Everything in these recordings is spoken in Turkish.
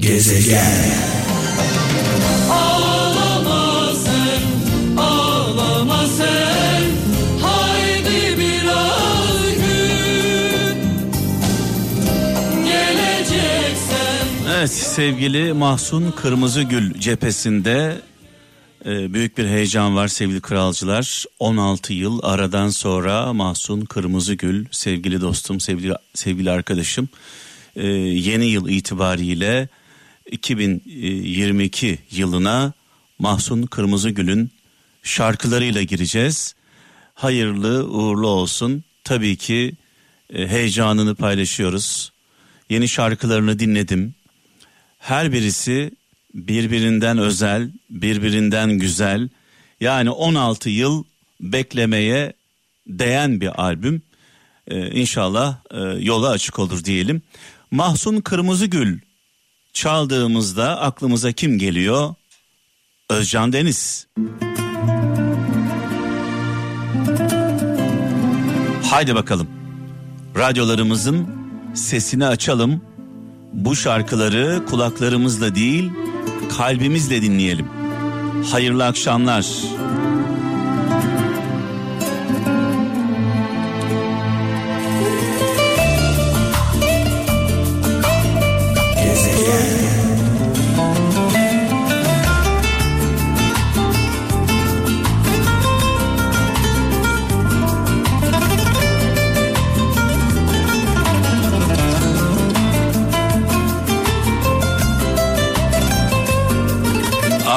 Gezegen. Ağlama sen, ağlama sen, haydi biraz gül. Geleceksen Evet sevgili Mahsun Kırmızıgül cephesinde e, büyük bir heyecan var sevgili kralcılar. 16 yıl aradan sonra Mahsun Kırmızıgül sevgili dostum sevgili sevgili arkadaşım e, yeni yıl itibariyle 2022 yılına Mahsun Kırmızıgül'ün şarkılarıyla gireceğiz. Hayırlı uğurlu olsun. Tabii ki e, heyecanını paylaşıyoruz. Yeni şarkılarını dinledim. Her birisi birbirinden özel, birbirinden güzel. Yani 16 yıl beklemeye değen bir albüm. Ee, inşallah e, yola açık olur diyelim. Mahsun Kırmızıgül çaldığımızda aklımıza kim geliyor? Özcan Deniz. Haydi bakalım. Radyolarımızın sesini açalım. Bu şarkıları kulaklarımızla değil, kalbimizle dinleyelim. Hayırlı akşamlar.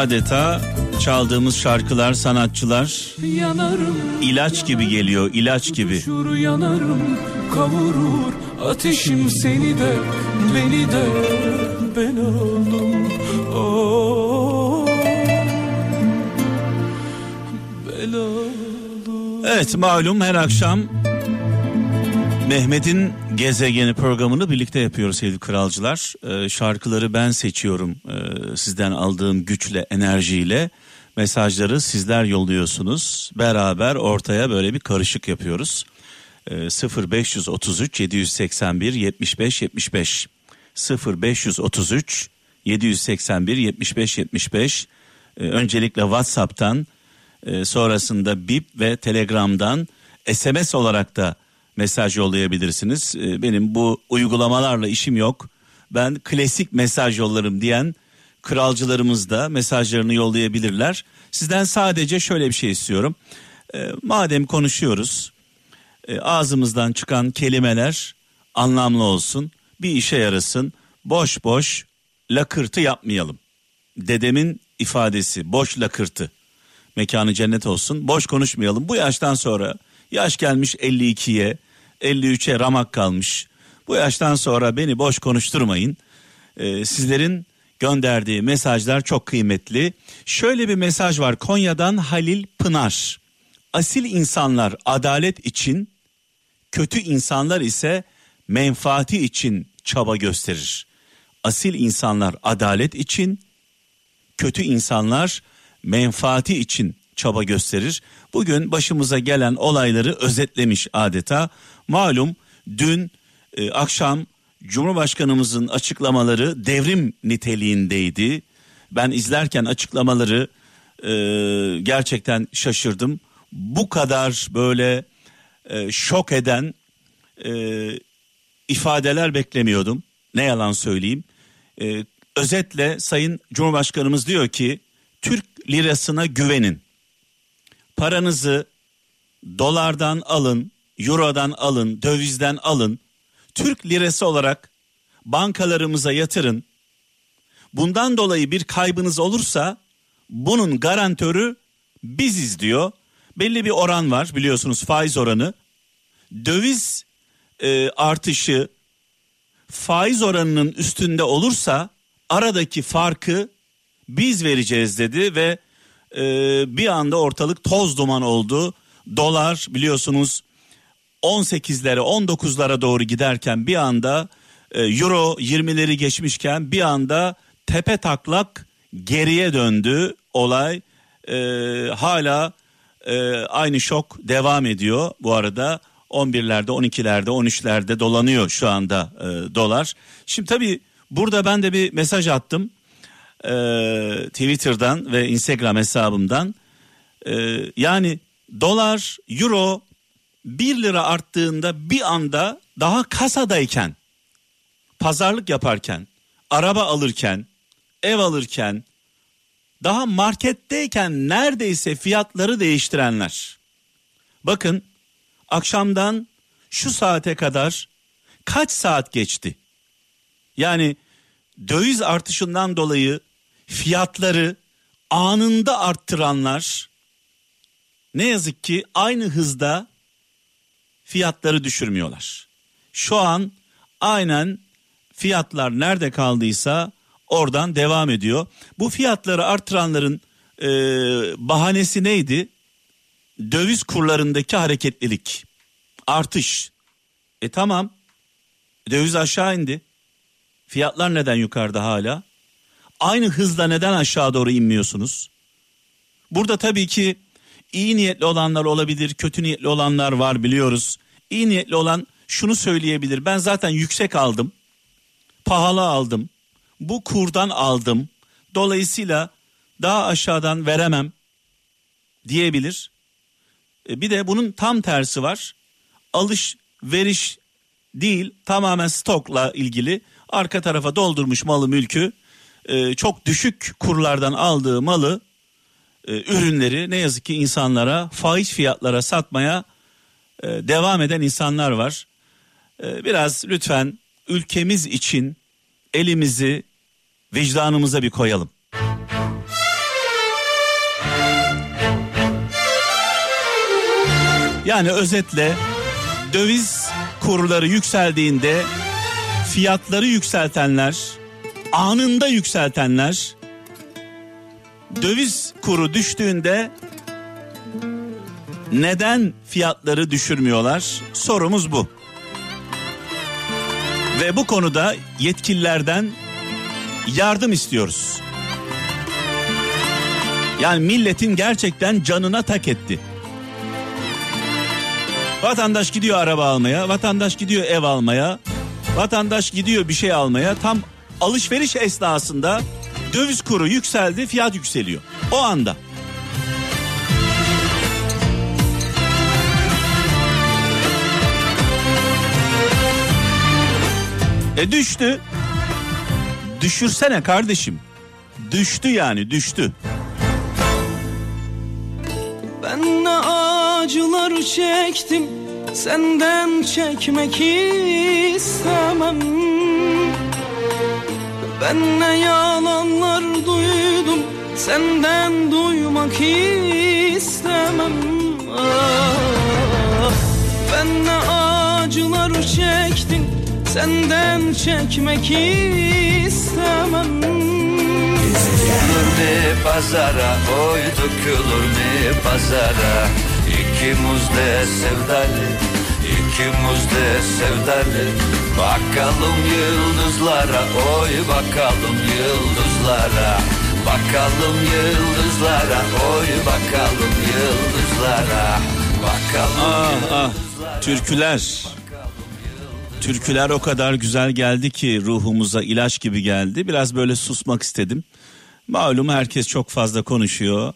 Adeta çaldığımız şarkılar, sanatçılar yanarım, ilaç gibi geliyor, ilaç gibi. yanarım, kavurur ateşim seni de, beni de ben oldum. Oh, ben oldum. Evet malum her akşam Mehmet'in Gezegeni programını birlikte yapıyoruz sevgili kralcılar. Ee, şarkıları ben seçiyorum ee, sizden aldığım güçle, enerjiyle. Mesajları sizler yolluyorsunuz. Beraber ortaya böyle bir karışık yapıyoruz. Ee, 0533 781 75 75 0533 781 75 75 Ee, öncelikle WhatsApp'tan e, sonrasında Bip ve Telegram'dan SMS olarak da mesaj yollayabilirsiniz. E, benim bu uygulamalarla işim yok. Ben klasik mesaj yollarım diyen kralcılarımız da mesajlarını yollayabilirler. Sizden sadece şöyle bir şey istiyorum. E, madem konuşuyoruz e, ağzımızdan çıkan kelimeler anlamlı olsun, bir işe yarasın. Boş boş lakırtı yapmayalım. Dedemin ifadesi boş lakırtı. Mekanı cennet olsun. Boş konuşmayalım. Bu yaştan sonra yaş gelmiş 52'ye, 53'e ramak kalmış. Bu yaştan sonra beni boş konuşturmayın. Ee, sizlerin gönderdiği mesajlar çok kıymetli. Şöyle bir mesaj var Konya'dan Halil Pınar. Asil insanlar adalet için, kötü insanlar ise menfaati için çaba gösterir. Asil insanlar adalet için, kötü insanlar menfaati için çaba gösterir. Bugün başımıza gelen olayları özetlemiş adeta. Malum dün e, akşam Cumhurbaşkanımızın açıklamaları devrim niteliğindeydi. Ben izlerken açıklamaları e, gerçekten şaşırdım. Bu kadar böyle e, şok eden e, ifadeler beklemiyordum. Ne yalan söyleyeyim. E, özetle Sayın Cumhurbaşkanımız diyor ki Türk lirasına güvenin. Paranızı dolardan alın, eurodan alın, dövizden alın. Türk lirası olarak bankalarımıza yatırın. Bundan dolayı bir kaybınız olursa bunun garantörü biziz diyor. Belli bir oran var biliyorsunuz faiz oranı. Döviz e, artışı faiz oranının üstünde olursa aradaki farkı biz vereceğiz dedi ve e, bir anda ortalık toz duman oldu. Dolar biliyorsunuz 18'lere 19'lara doğru giderken bir anda e, euro 20'leri geçmişken bir anda tepe taklak geriye döndü olay. E, hala e, aynı şok devam ediyor bu arada 11'lerde 12'lerde 13'lerde dolanıyor şu anda e, dolar. Şimdi tabii Burada ben de bir mesaj attım. Ee, Twitter'dan ve Instagram hesabımdan. Ee, yani dolar, euro 1 lira arttığında bir anda daha kasadayken, pazarlık yaparken, araba alırken, ev alırken, daha marketteyken neredeyse fiyatları değiştirenler. Bakın akşamdan şu saate kadar kaç saat geçti? Yani döviz artışından dolayı fiyatları anında arttıranlar ne yazık ki aynı hızda fiyatları düşürmüyorlar. Şu an aynen fiyatlar nerede kaldıysa oradan devam ediyor. Bu fiyatları artıranların e, bahanesi neydi? Döviz kurlarındaki hareketlilik, artış. E tamam, döviz aşağı indi. Fiyatlar neden yukarıda hala? Aynı hızla neden aşağı doğru inmiyorsunuz? Burada tabii ki iyi niyetli olanlar olabilir, kötü niyetli olanlar var biliyoruz. İyi niyetli olan şunu söyleyebilir. Ben zaten yüksek aldım. Pahalı aldım. Bu kurdan aldım. Dolayısıyla daha aşağıdan veremem diyebilir. E, bir de bunun tam tersi var. Alış veriş değil tamamen stokla ilgili arka tarafa doldurmuş malı mülkü e, çok düşük kurlardan aldığı malı e, ürünleri ne yazık ki insanlara faiz fiyatlara satmaya e, devam eden insanlar var. E, biraz lütfen ülkemiz için elimizi vicdanımıza bir koyalım. Yani özetle döviz kurları yükseldiğinde fiyatları yükseltenler, anında yükseltenler döviz kuru düştüğünde neden fiyatları düşürmüyorlar? Sorumuz bu. Ve bu konuda yetkililerden yardım istiyoruz. Yani milletin gerçekten canına tak etti. Vatandaş gidiyor araba almaya, vatandaş gidiyor ev almaya, vatandaş gidiyor bir şey almaya. Tam alışveriş esnasında döviz kuru yükseldi, fiyat yükseliyor. O anda. E düştü. Düşürsene kardeşim. Düştü yani düştü. Ben ne acılar çektim senden çekmek istemem Ben ne yalanlar duydum senden duymak istemem. Ah, Ben ne acılar çektim senden çekmek istemem. Dökülür mü pazara oy dökülür mü pazara? İkimiz de sevdalı İkimiz de sevdalı Bakalım yıldızlara oy bakalım yıldızlara Bakalım yıldızlara oy bakalım yıldızlara Bakalım Ah ah yıldızlara. türküler. Türküler o kadar güzel geldi ki ruhumuza ilaç gibi geldi. Biraz böyle susmak istedim. Malum herkes çok fazla konuşuyor.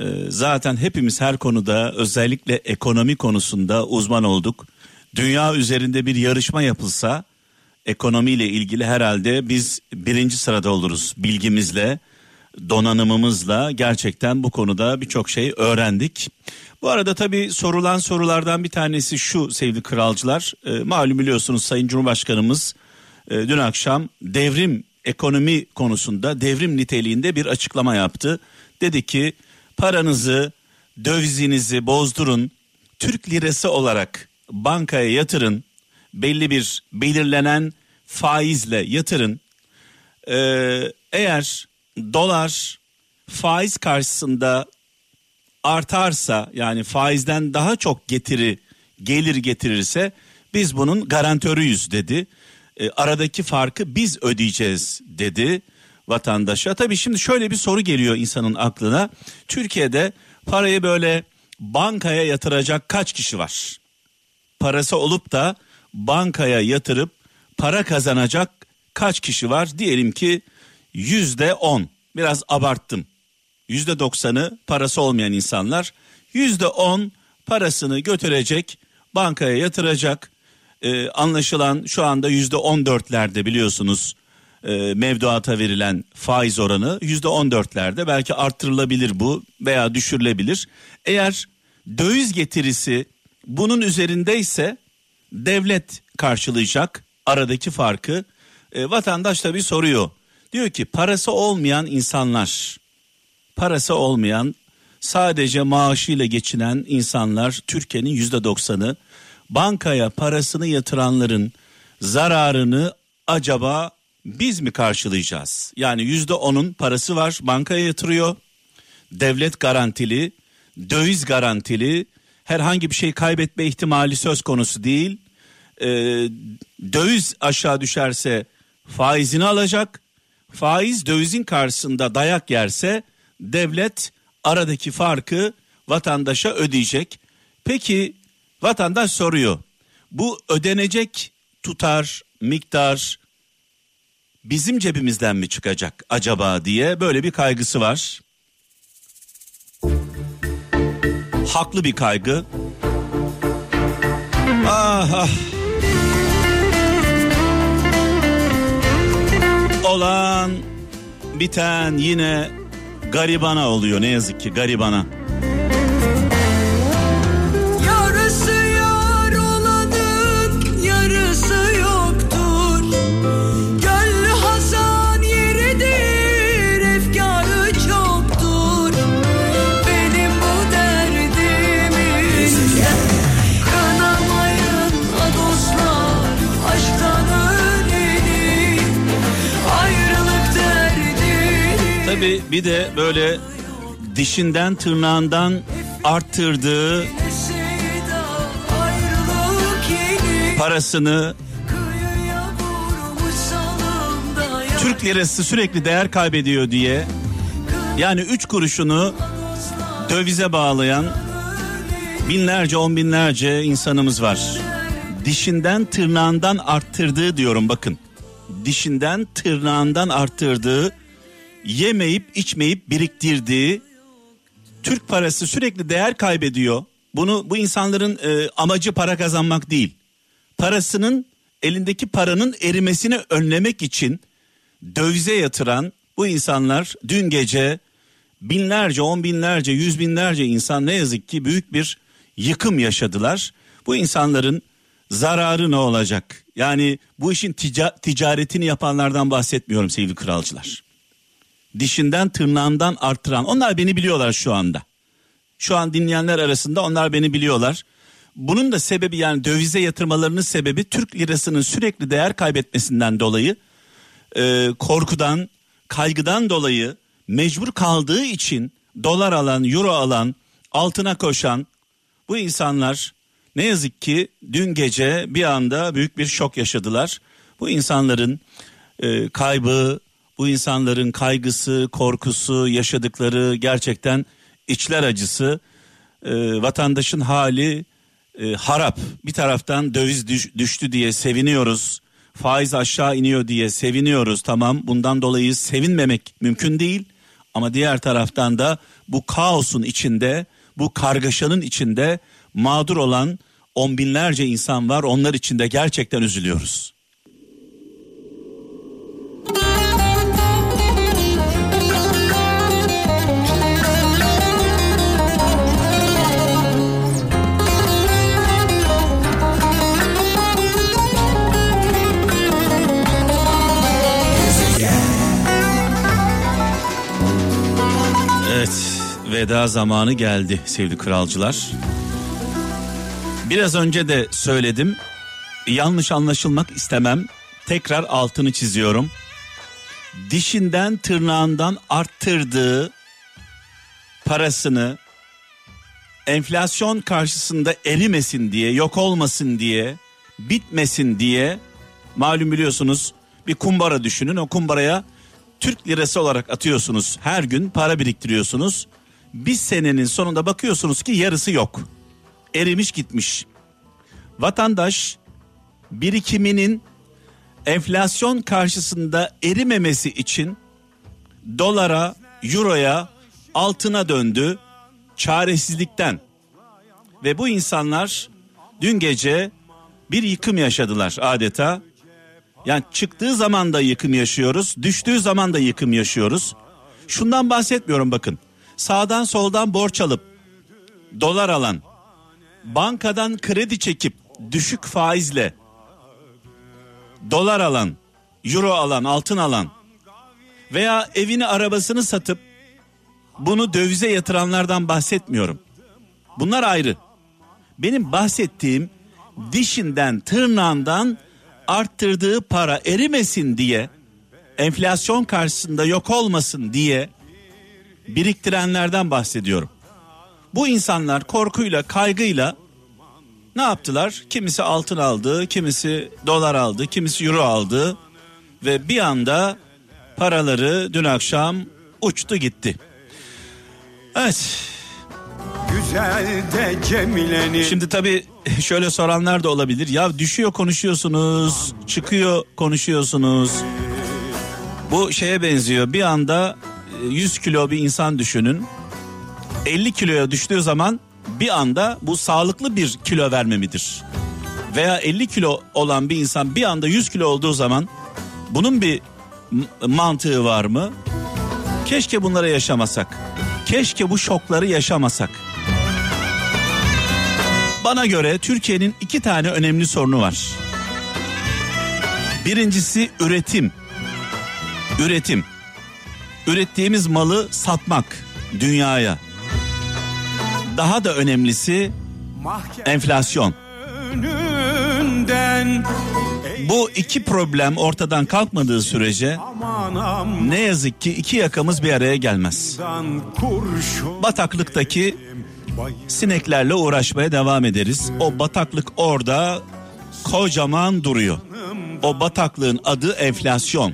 Ee, zaten hepimiz her konuda özellikle ekonomi konusunda uzman olduk. Dünya üzerinde bir yarışma yapılsa ekonomiyle ilgili herhalde biz birinci sırada oluruz bilgimizle, donanımımızla gerçekten bu konuda birçok şey öğrendik. Bu arada tabii sorulan sorulardan bir tanesi şu sevgili kralcılar. E, malum biliyorsunuz Sayın Cumhurbaşkanımız e, dün akşam devrim ekonomi konusunda devrim niteliğinde bir açıklama yaptı. Dedi ki paranızı dövizinizi bozdurun Türk lirası olarak bankaya yatırın belli bir belirlenen faizle yatırın. Ee, eğer dolar faiz karşısında artarsa yani faizden daha çok getiri gelir getirirse biz bunun garantörüyüz dedi. E, aradaki farkı biz ödeyeceğiz dedi vatandaşa. Tabii şimdi şöyle bir soru geliyor insanın aklına. Türkiye'de parayı böyle bankaya yatıracak kaç kişi var? Parası olup da bankaya yatırıp para kazanacak kaç kişi var? Diyelim ki yüzde on. Biraz abarttım. Yüzde doksanı parası olmayan insanlar. Yüzde on parasını götürecek, bankaya yatıracak. Ee, anlaşılan şu anda yüzde on dörtlerde biliyorsunuz e, mevduata verilen faiz oranı yüzde on dörtlerde belki arttırılabilir bu veya düşürülebilir. Eğer döviz getirisi bunun üzerindeyse devlet karşılayacak aradaki farkı. E, vatandaş tabii soruyor. Diyor ki parası olmayan insanlar, parası olmayan sadece maaşıyla geçinen insanlar Türkiye'nin yüzde doksanı bankaya parasını yatıranların zararını acaba biz mi karşılayacağız? Yani yüzde onun parası var bankaya yatırıyor. Devlet garantili, döviz garantili, herhangi bir şey kaybetme ihtimali söz konusu değil. Ee, döviz aşağı düşerse faizini alacak. Faiz dövizin karşısında dayak yerse devlet aradaki farkı vatandaşa ödeyecek. Peki vatandaş soruyor. Bu ödenecek tutar, miktar bizim cebimizden mi çıkacak acaba diye böyle bir kaygısı var. Haklı bir kaygı. Ah, ah. Olan biten yine garibana oluyor ne yazık ki garibana. Tabi bir de böyle dişinden tırnağından arttırdığı parasını Türk lirası sürekli değer kaybediyor diye yani 3 kuruşunu dövize bağlayan binlerce on binlerce insanımız var. Dişinden tırnağından arttırdığı diyorum bakın. Dişinden tırnağından arttırdığı yemeyip içmeyip biriktirdiği Türk parası sürekli değer kaybediyor. Bunu bu insanların e, amacı para kazanmak değil. Parasının elindeki paranın erimesini önlemek için dövize yatıran bu insanlar dün gece binlerce, on binlerce, yüz binlerce insan ne yazık ki büyük bir yıkım yaşadılar. Bu insanların zararı ne olacak? Yani bu işin tica- ticaretini yapanlardan bahsetmiyorum sevgili kralcılar. Dişinden tırnağından arttıran onlar beni biliyorlar şu anda. Şu an dinleyenler arasında onlar beni biliyorlar. Bunun da sebebi yani dövize yatırmalarının sebebi Türk lirasının sürekli değer kaybetmesinden dolayı e, korkudan, kaygıdan dolayı mecbur kaldığı için dolar alan, euro alan, altına koşan bu insanlar ne yazık ki dün gece bir anda büyük bir şok yaşadılar. Bu insanların e, kaybı, bu insanların kaygısı, korkusu, yaşadıkları gerçekten içler acısı. E, vatandaşın hali e, harap. Bir taraftan döviz düş- düştü diye seviniyoruz. Faiz aşağı iniyor diye seviniyoruz. Tamam bundan dolayı sevinmemek mümkün değil. Ama diğer taraftan da bu kaosun içinde, bu kargaşanın içinde mağdur olan on binlerce insan var. Onlar için de gerçekten üzülüyoruz. Evet, veda zamanı geldi sevgili kralcılar. Biraz önce de söyledim. Yanlış anlaşılmak istemem. Tekrar altını çiziyorum. Dişinden tırnağından arttırdığı parasını enflasyon karşısında erimesin diye, yok olmasın diye, bitmesin diye malum biliyorsunuz bir kumbara düşünün. O kumbaraya Türk lirası olarak atıyorsunuz. Her gün para biriktiriyorsunuz. Bir senenin sonunda bakıyorsunuz ki yarısı yok. Erimiş gitmiş. Vatandaş birikiminin enflasyon karşısında erimemesi için dolara, euroya, altına döndü çaresizlikten. Ve bu insanlar dün gece bir yıkım yaşadılar adeta. Yani çıktığı zaman da yıkım yaşıyoruz, düştüğü zaman da yıkım yaşıyoruz. Şundan bahsetmiyorum bakın. Sağdan soldan borç alıp dolar alan, bankadan kredi çekip düşük faizle dolar alan, euro alan, altın alan veya evini arabasını satıp bunu dövize yatıranlardan bahsetmiyorum. Bunlar ayrı. Benim bahsettiğim dişinden tırnağından arttırdığı para erimesin diye enflasyon karşısında yok olmasın diye biriktirenlerden bahsediyorum. Bu insanlar korkuyla kaygıyla ne yaptılar? Kimisi altın aldı, kimisi dolar aldı, kimisi euro aldı ve bir anda paraları dün akşam uçtu gitti. Evet. Güzel de Cemile'nin Şimdi tabii şöyle soranlar da olabilir. Ya düşüyor konuşuyorsunuz, çıkıyor konuşuyorsunuz. Bu şeye benziyor. Bir anda e, 100 kilo bir insan düşünün. 50 kiloya düştüğü zaman bir anda bu sağlıklı bir kilo verme midir? Veya 50 kilo olan bir insan bir anda 100 kilo olduğu zaman bunun bir mantığı var mı? Keşke bunları yaşamasak. Keşke bu şokları yaşamasak. Bana göre Türkiye'nin iki tane önemli sorunu var. Birincisi üretim. Üretim. Ürettiğimiz malı satmak dünyaya. Daha da önemlisi enflasyon. Bu iki problem ortadan kalkmadığı sürece ne yazık ki iki yakamız bir araya gelmez. Bataklıktaki sineklerle uğraşmaya devam ederiz. O bataklık orada kocaman duruyor. O bataklığın adı enflasyon.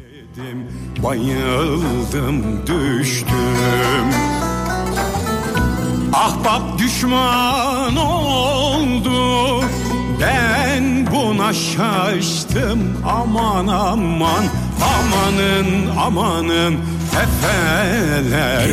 bayıldım düştüm Ahbap düşman oldu ben buna şaştım aman aman amanın amanın efeler